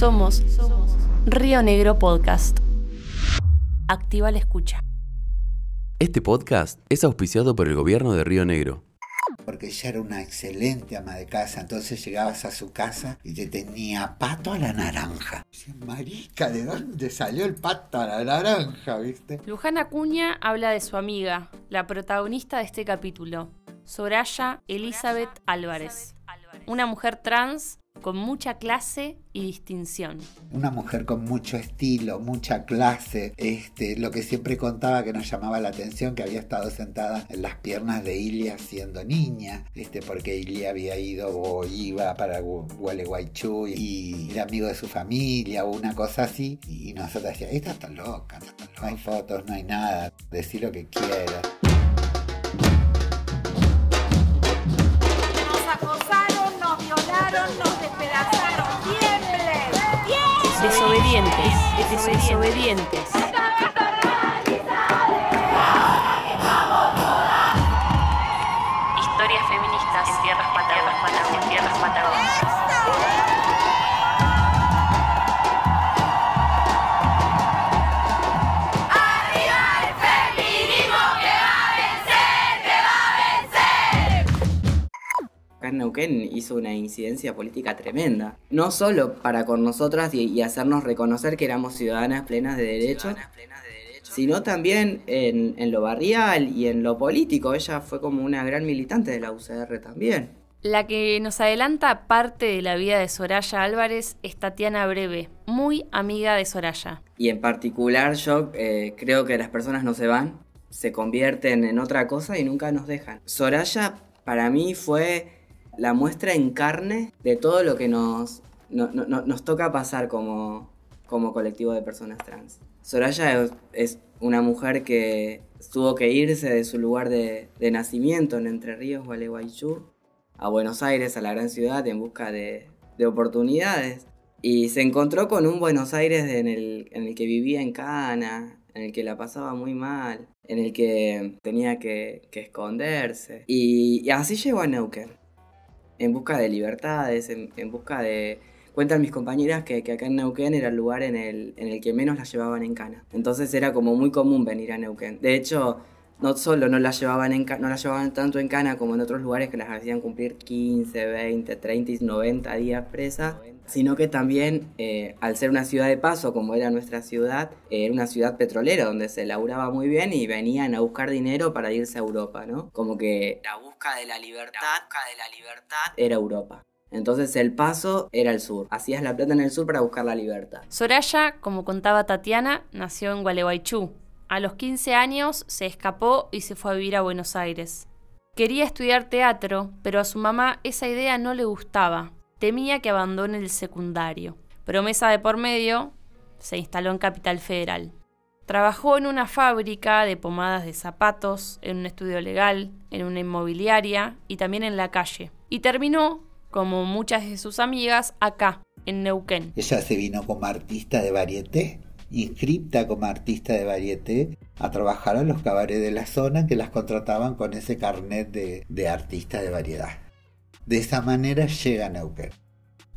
Somos Río Negro Podcast. Activa la escucha. Este podcast es auspiciado por el gobierno de Río Negro. Porque ella era una excelente ama de casa, entonces llegabas a su casa y te tenía pato a la naranja. Marica, ¿de dónde salió el pato a la naranja, viste? Luján Acuña habla de su amiga, la protagonista de este capítulo, Soraya Elizabeth Álvarez. Una mujer trans con mucha clase y distinción. Una mujer con mucho estilo, mucha clase, este, lo que siempre contaba que nos llamaba la atención, que había estado sentada en las piernas de Ilia siendo niña, este, porque Ilia había ido o iba para Gualeguaychú y era amigo de su familia o una cosa así, y nosotros decíamos, esta está loca, no hay fotos, no hay nada, decir lo que quieras. Desobedientes, desobedientes. Historias Neuquén hizo una incidencia política tremenda. No solo para con nosotras y, y hacernos reconocer que éramos ciudadanas plenas de derechos, sino también en, en lo barrial y en lo político. Ella fue como una gran militante de la UCR también. La que nos adelanta parte de la vida de Soraya Álvarez es Tatiana Breve, muy amiga de Soraya. Y en particular yo eh, creo que las personas no se van, se convierten en otra cosa y nunca nos dejan. Soraya para mí fue la muestra en carne de todo lo que nos, no- no- no- nos toca pasar como, como colectivo de personas trans. Soraya es, es una mujer que tuvo que irse de su lugar de, de nacimiento en Entre Ríos, Gualeguaychú, a Buenos Aires, a la gran ciudad, en busca de, de oportunidades. Y se encontró con un Buenos Aires en el, en el que vivía en cana, en el que la pasaba muy mal, en el que tenía que, que esconderse. Y, y así llegó a Neuquén, en busca de libertades, en, busca de... Cuentan mis compañeras que, que acá en Neuquén era el lugar en el, en el que menos la llevaban en cana. Entonces era como muy común venir a Neuquén. De hecho, no solo no la llevaban, en, no la llevaban tanto en cana como en otros lugares que las hacían cumplir 15, 20, 30 y 90 días presa, sino que también eh, al ser una ciudad de paso como era nuestra ciudad, eh, era una ciudad petrolera donde se laburaba muy bien y venían a buscar dinero para irse a Europa, ¿no? Como que la busca de la libertad, de la libertad era Europa. Entonces el paso era el sur. Hacías la plata en el sur para buscar la libertad. Soraya, como contaba Tatiana, nació en Gualeguaychú. A los 15 años se escapó y se fue a vivir a Buenos Aires. Quería estudiar teatro, pero a su mamá esa idea no le gustaba. Temía que abandone el secundario. Promesa de por medio, se instaló en Capital Federal. Trabajó en una fábrica de pomadas de zapatos, en un estudio legal, en una inmobiliaria y también en la calle. Y terminó, como muchas de sus amigas, acá, en Neuquén. Ella se vino como artista de varieté, inscripta como artista de varieté, a trabajar a los cabarets de la zona que las contrataban con ese carnet de, de artista de variedad. De esa manera llega Neuquén.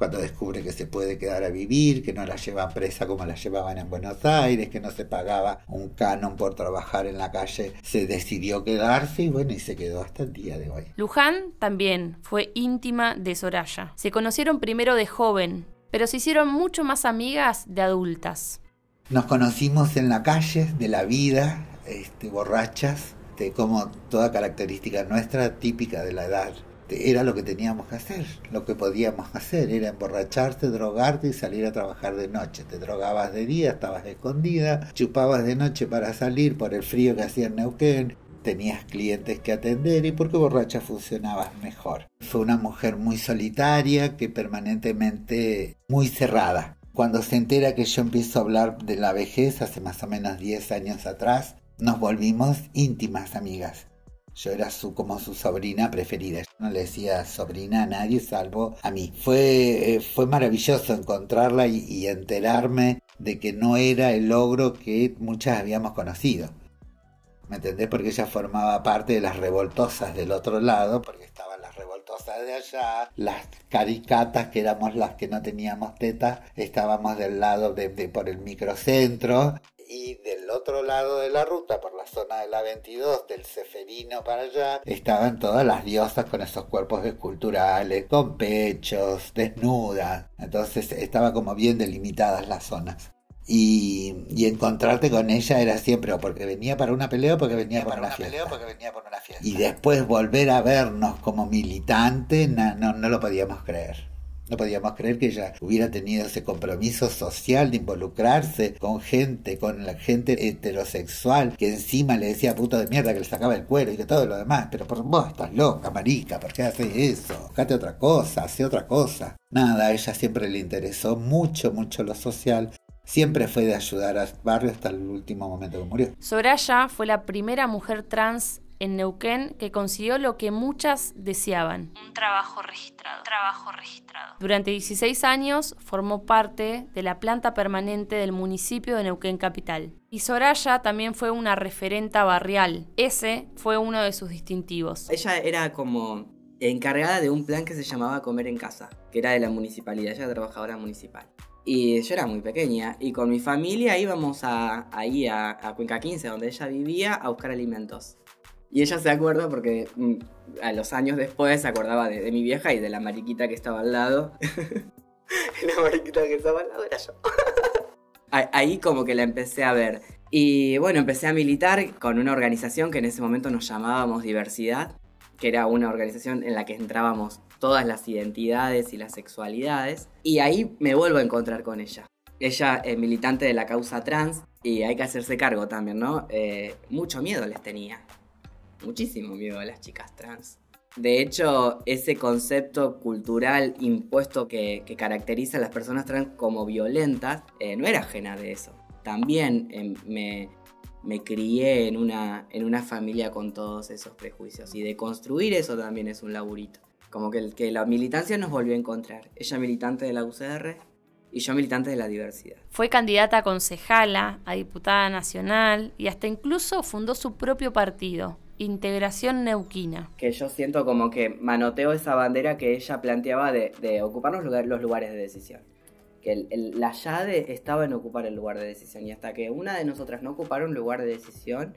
Cuando descubre que se puede quedar a vivir, que no la llevan presa como la llevaban en Buenos Aires, que no se pagaba un canon por trabajar en la calle, se decidió quedarse y bueno, y se quedó hasta el día de hoy. Luján también fue íntima de Soraya. Se conocieron primero de joven, pero se hicieron mucho más amigas de adultas. Nos conocimos en la calle de la vida, este, borrachas, de como toda característica nuestra típica de la edad. Era lo que teníamos que hacer, lo que podíamos hacer, era emborracharte, drogarte y salir a trabajar de noche. Te drogabas de día, estabas escondida, chupabas de noche para salir por el frío que hacía en Neuquén, tenías clientes que atender y porque borracha funcionabas mejor. Fue una mujer muy solitaria que permanentemente muy cerrada. Cuando se entera que yo empiezo a hablar de la vejez hace más o menos 10 años atrás, nos volvimos íntimas amigas. Yo era su, como su sobrina preferida. Yo no le decía sobrina a nadie salvo a mí. Fue, eh, fue maravilloso encontrarla y, y enterarme de que no era el logro que muchas habíamos conocido. ¿Me entendés? Porque ella formaba parte de las revoltosas del otro lado, porque estaban las revoltosas de allá, las caricatas que éramos las que no teníamos tetas, estábamos del lado de, por el microcentro y del otro lado de la ruta, por la zona de la 22, del Ceferino para allá, estaban todas las diosas con esos cuerpos esculturales, con pechos, desnudas. Entonces estaba como bien delimitadas las zonas. Y, y, encontrarte con ella era siempre o porque venía para una pelea o porque venía, por, una fiesta. porque venía por una fiesta. Y después volver a vernos como militante, no, no, no lo podíamos creer. No podíamos creer que ella hubiera tenido ese compromiso social de involucrarse con gente, con la gente heterosexual, que encima le decía puto de mierda que le sacaba el cuero y que todo lo demás. Pero por vos estás loca, marica, ¿por qué haces eso? Buscate otra cosa, hace otra cosa. Nada, a ella siempre le interesó mucho, mucho lo social. Siempre fue de ayudar al barrio hasta el último momento que murió. Soraya fue la primera mujer trans en Neuquén que consiguió lo que muchas deseaban. Un trabajo registrado. Trabajo registrado. Durante 16 años formó parte de la planta permanente del municipio de Neuquén Capital. Y Soraya también fue una referenta barrial. Ese fue uno de sus distintivos. Ella era como encargada de un plan que se llamaba Comer en Casa, que era de la municipalidad, ella era trabajadora municipal. Y yo era muy pequeña y con mi familia íbamos a, ahí a, a Cuenca 15, donde ella vivía, a buscar alimentos. Y ella se acuerda porque mm, a los años después se acordaba de, mi vieja y de la mariquita que estaba al lado. la mariquita que estaba al lado era yo. Ahí como que la empecé a ver. Y bueno, empecé a militar con una organización que en ese momento nos llamábamos Diversidad, que era una organización en la que entrábamos todas las identidades y las sexualidades. Y ahí me vuelvo a encontrar con ella. Ella es militante de la causa trans y hay que hacerse cargo también, ¿no? Eh, mucho miedo les tenía muchísimo miedo a las chicas trans. De hecho, ese concepto cultural impuesto que, caracteriza a las personas trans como violentas eh, no era ajena de eso. También em, me, crié en una, en una familia con todos esos prejuicios y de construir eso también es un laburito. Como que, que la militancia nos volvió a encontrar. Ella militante de la UCR y yo militante de la diversidad. Fue candidata a concejala, a diputada nacional y hasta incluso fundó su propio partido, Integración Neuquina. Que yo siento como que manoteo esa bandera que ella planteaba de, ocupar los, los lugares de decisión. Que la llave estaba en ocupar el lugar de decisión. Y hasta que una de nosotras no ocupara un lugar de decisión,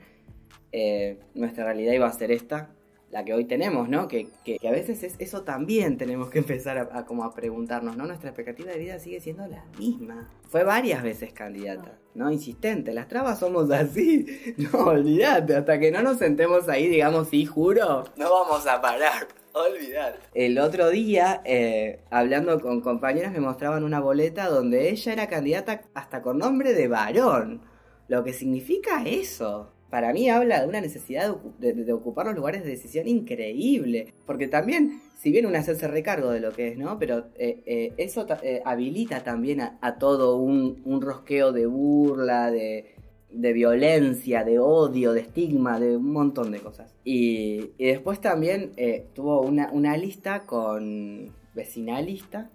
eh, nuestra realidad iba a ser esta, la que hoy tenemos, ¿no? Que, a veces es, eso también tenemos que empezar a, como a preguntarnos, ¿no? Nuestra expectativa de vida sigue siendo la misma. Fue varias veces candidata, ¿no? Insistente, las trabas somos así. No, olvídate, hasta que no nos sentemos ahí, digamos, sí, juro, no vamos a parar. Olvidar. El otro día, eh, hablando con compañeras, me mostraban una boleta donde ella era candidata hasta con nombre de varón. Lo que significa eso para mí habla de una necesidad de, ocupar los lugares de decisión increíble. Porque también, si bien uno hacerse recargo de lo que es, ¿no? Pero eh, eh, eso eh, habilita también a, todo un, rosqueo de burla, de, violencia, de odio, de estigma, de un montón de cosas. Y, después también tuvo una, lista con vecinalista,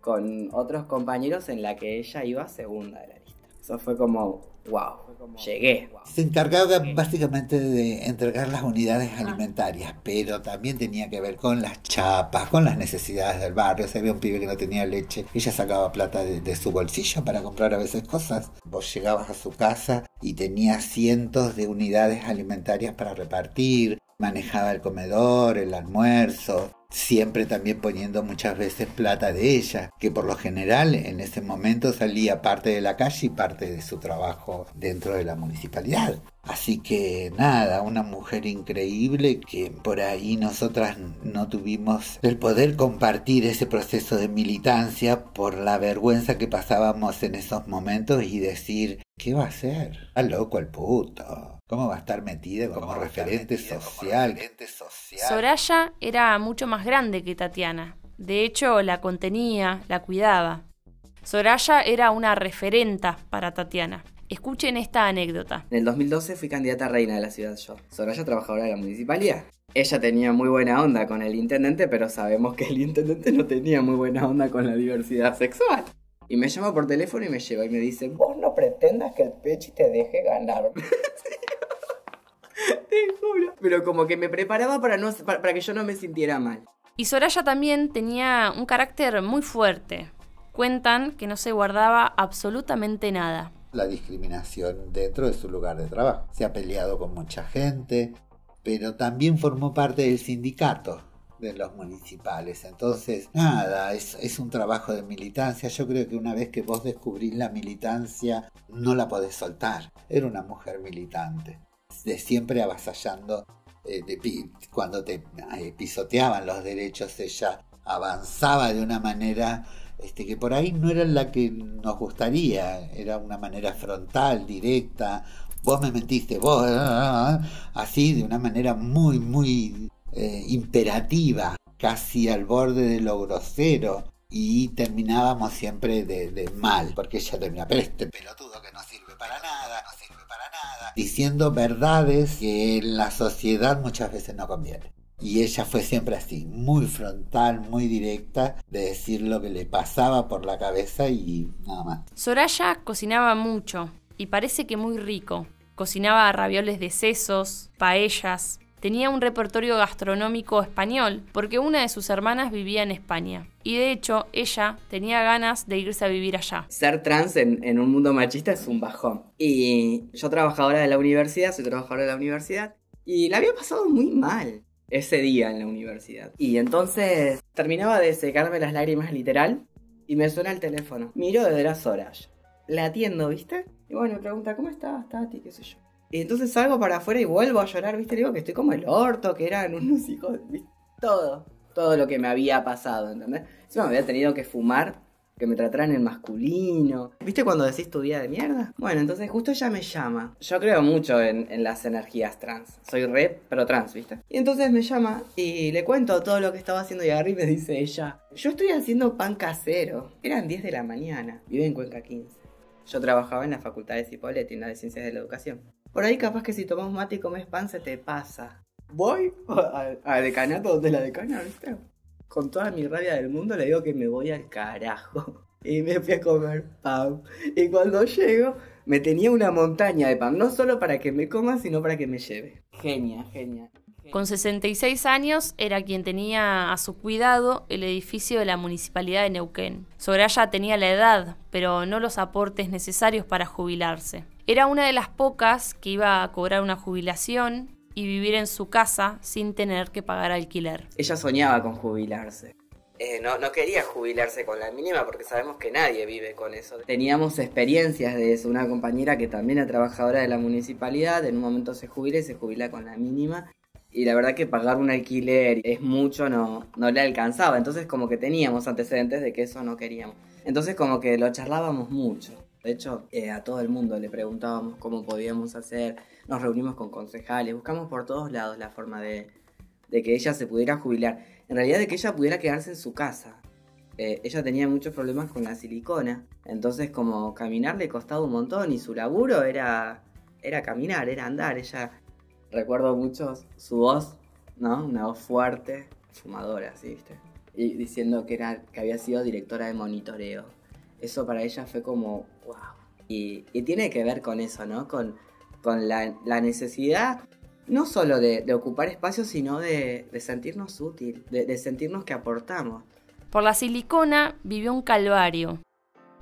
con otros compañeros en la que ella iba segunda de la lista. Eso fue como, wow, llegué. Se encargaba básicamente de entregar las unidades alimentarias, pero también tenía que ver con las chapas, con las necesidades del barrio. Si había un pibe que no tenía leche, ella sacaba plata de, su bolsillo para comprar a veces cosas. Vos llegabas a su casa y tenía cientos de unidades alimentarias para repartir, manejaba el comedor, el almuerzo, siempre también poniendo muchas veces plata de ella, que por lo general en ese momento salía parte de la calle y parte de su trabajo dentro de la municipalidad. Así que nada, una mujer increíble que por ahí nosotras no tuvimos el poder compartir ese proceso de militancia por la vergüenza que pasábamos en esos momentos y decir, ¿qué va a hacer? Está loco el puto. ¿Cómo va a estar metida como, referente, social? Soraya era mucho más grande que Tatiana. De hecho, la contenía, la cuidaba. Soraya era una referenta para Tatiana. Escuchen esta anécdota. En el 2012 fui candidata a reina de la ciudad yo. Soraya trabajadora de la municipalidad. Ella tenía muy buena onda con el intendente, pero sabemos que el intendente no tenía muy buena onda con la diversidad sexual. Y me llama por teléfono y me lleva y me dice, vos no pretendas que el Pechi te deje ganar. Te juro. Pero como que me preparaba para, no, para, que yo no me sintiera mal. Y Soraya también tenía un carácter muy fuerte. Cuentan que no se guardaba absolutamente nada. La discriminación dentro de su lugar de trabajo. Se ha peleado con mucha gente, pero también formó parte del sindicato de los municipales. Entonces, nada, es, es, un trabajo de militancia. Yo creo que una vez que vos descubrís la militancia, no la podés soltar. Era una mujer militante, de siempre avasallando. Eh, de, cuando te eh, pisoteaban los derechos, ella avanzaba de una manera este, que por ahí no era la que nos gustaría, era una manera frontal, directa, vos me mentiste, vos, así de una manera muy, muy eh, imperativa, casi al borde de lo grosero. Y terminábamos siempre de, mal, porque ella termina, pero este pelotudo que no sirve para nada, diciendo verdades que en la sociedad muchas veces no convienen. Y ella fue siempre así, muy frontal, muy directa, de decir lo que le pasaba por la cabeza y nada más. Soraya cocinaba mucho y parece que muy rico. Cocinaba ravioles de sesos, paellas, tenía un repertorio gastronómico español, porque una de sus hermanas vivía en España. Y de hecho, ella tenía ganas de irse a vivir allá. Ser trans en, un mundo machista es un bajón. Y yo trabajadora de la universidad, soy trabajadora de la universidad, y la había pasado muy mal ese día en la universidad. Y entonces terminaba de secarme las lágrimas literal y me suena el teléfono. Miro desde las horas. La atiendo, ¿viste? Y bueno, me pregunta, ¿cómo estás, Tati? ¿Qué sé yo? Y entonces salgo para afuera y vuelvo a llorar, ¿viste? Le digo que estoy como el orto, que eran unos hijos, ¿viste? Todo, todo lo que me había pasado, ¿entendés? Encima me había tenido que fumar, que me trataran en masculino. ¿Viste cuando decís tu vida de mierda? Bueno, entonces justo ella me llama. Yo creo mucho en, las energías trans. Soy re, pero trans, ¿viste? Y entonces me llama y le cuento todo lo que estaba haciendo y agarré me dice ella, yo estoy haciendo pan casero. Eran 10 de la mañana. Vive en Cuenca 15. Yo trabajaba en la Facultad de Cipolletti, en la de Ciencias de la Educación. Por ahí capaz que si tomas mate y comes pan se te pasa. Voy al, decanato donde la decana, ¿viste? Con toda mi rabia del mundo le digo que me voy al carajo. Y me fui a comer pan. Y cuando llego, me tenía una montaña de pan. No solo para que me coma, sino para que me lleve. Genia, genia. Con 66 años era quien tenía a su cuidado el edificio de la Municipalidad de Neuquén. Soraya tenía la edad, pero no los aportes necesarios para jubilarse. Era una de las pocas que iba a cobrar una jubilación y vivir en su casa sin tener que pagar alquiler. Ella soñaba con jubilarse. Eh, no, no quería jubilarse con la mínima porque sabemos que nadie vive con eso. Teníamos experiencias de eso. Una compañera que también era trabajadora de la municipalidad, en un momento se jubila y se jubila con la mínima y la verdad que pagar un alquiler es mucho, no, no le alcanzaba. Entonces como que teníamos antecedentes de que eso no queríamos. Entonces como que lo charlábamos mucho. De hecho, eh, a todo el mundo le preguntábamos cómo podíamos hacer, nos reunimos con concejales, buscamos por todos lados la forma de, que ella se pudiera jubilar. En realidad de que ella pudiera quedarse en su casa. Eh, ella tenía muchos problemas con la silicona, entonces como caminar le costaba un montón y su laburo era, era caminar, era andar. Ella recuerdo mucho su voz, ¿no? Una voz fuerte, fumadora, ¿sí? ¿viste? Y diciendo que, era, que había sido directora de monitoreo. Eso para ella fue como, wow. Y, tiene que ver con eso, ¿no? Con, con la, necesidad no solo de, ocupar espacios, sino de, sentirnos útil, de, de sentirnos que aportamos. Por la silicona vivió un calvario.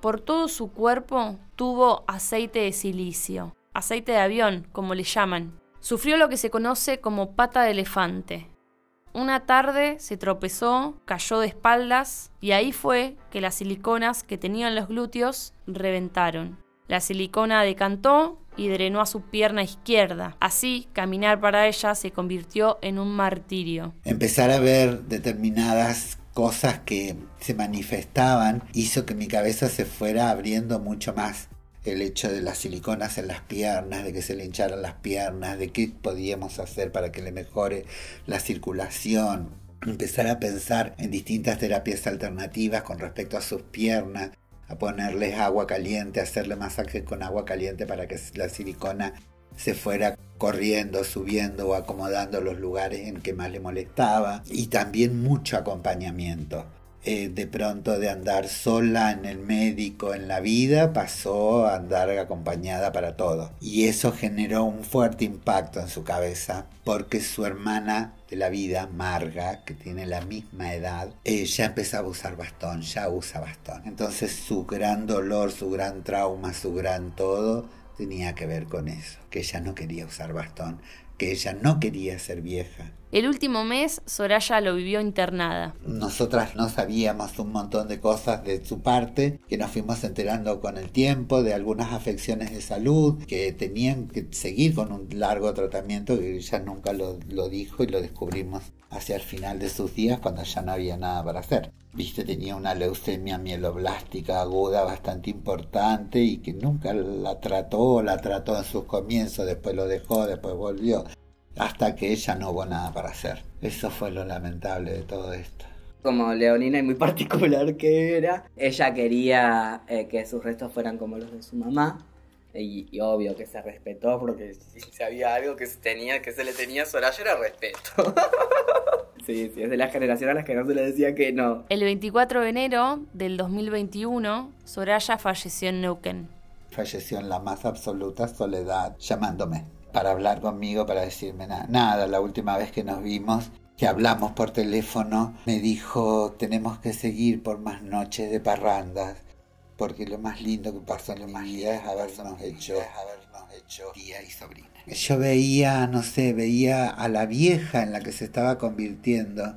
Por todo su cuerpo tuvo aceite de silicio, aceite de avión, como le llaman. Sufrió lo que se conoce como pata de elefante. Una tarde se tropezó, cayó de espaldas y ahí fue que las siliconas que tenían los glúteos reventaron. La silicona decantó y drenó a su pierna izquierda. Así, caminar para ella se convirtió en un martirio. Empezar a ver determinadas cosas que se manifestaban hizo que mi cabeza se fuera abriendo mucho más el hecho de las siliconas en las piernas, de que se le hincharan las piernas, de qué podíamos hacer para que le mejore la circulación, empezar a pensar en distintas terapias alternativas con respecto a sus piernas, a ponerles agua caliente, hacerle masajes con agua caliente para que la silicona se fuera corriendo, subiendo o acomodando los lugares en que más le molestaba y también mucho acompañamiento eh, de pronto de andar sola en el médico, en la vida, pasó a andar acompañada para todo. Y eso generó un fuerte impacto en su cabeza porque su hermana de la vida, Marga, que tiene la misma edad, eh, ya empezaba a usar bastón, ya usa bastón. Entonces su gran dolor, su gran trauma, su gran todo tenía que ver con eso, que ella no quería usar bastón, que ella no quería ser vieja. El último mes, Soraya lo vivió internada. Nosotras no sabíamos un montón de cosas de su parte, que nos fuimos enterando con el tiempo, de algunas afecciones de salud, que tenían que seguir con un largo tratamiento, que ella nunca lo, lo dijo y lo descubrimos hacia el final de sus días cuando ya no había nada para hacer. Viste, tenía una leucemia mieloblástica aguda bastante importante y que nunca la trató, la trató en sus comienzos, después lo dejó, después volvió hasta que ella no hubo nada para hacer. Eso fue lo lamentable de todo esto. Como Leonina y muy particular que era, ella quería eh, que sus restos fueran como los de su mamá. Y, obvio que se respetó porque si había algo que se tenía, que se le tenía a Soraya era respeto. sí, sí, es de la generación a las que no se le decía que no. El 24 de enero del 2021, Soraya falleció en Neuquén. Falleció en la más absoluta soledad, llamándome para hablar conmigo, para decirme nada. Nada, la última vez que nos vimos, que hablamos por teléfono, me dijo, tenemos que seguir por más noches de parrandas, porque lo más lindo que pasó en mi vida es habernos hecho, habernos hecho tía y sobrina. Yo veía, no sé, veía a la vieja en la que se estaba convirtiendo,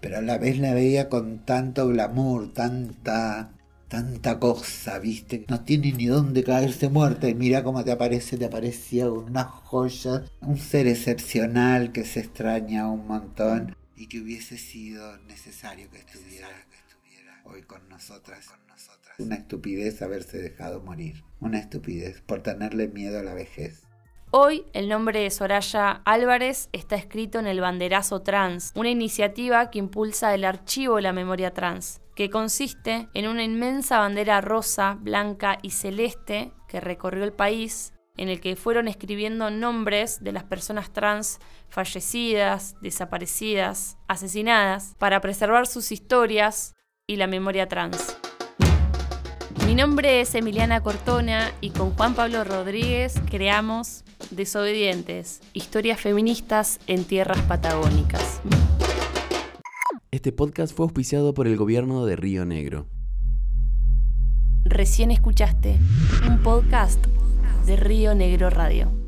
pero a la vez la veía con tanto glamour, tanta tanta cosa, ¿viste? No tiene ni dónde caerse muerta y mira cómo te aparece, te aparecía una joya, un ser excepcional que se extraña un montón y que hubiese sido necesario que estuviera, que estuviera hoy con nosotras, con nosotras. Una estupidez haberse dejado morir, una estupidez por tenerle miedo a la vejez. Hoy el nombre de Soraya Álvarez está escrito en el Banderazo Trans, una iniciativa que impulsa el archivo de la memoria trans, que consiste en una inmensa bandera rosa, blanca y celeste que recorrió el país, en el que fueron escribiendo nombres de las personas trans fallecidas, desaparecidas, asesinadas, para preservar sus historias y la memoria trans. Mi nombre es Emiliana Cortona y con Juan Pablo Rodríguez creamos Desobedientes, historias feministas en tierras patagónicas. Este podcast fue auspiciado por el gobierno de Río Negro. Recién escuchaste un podcast de Río Negro Radio.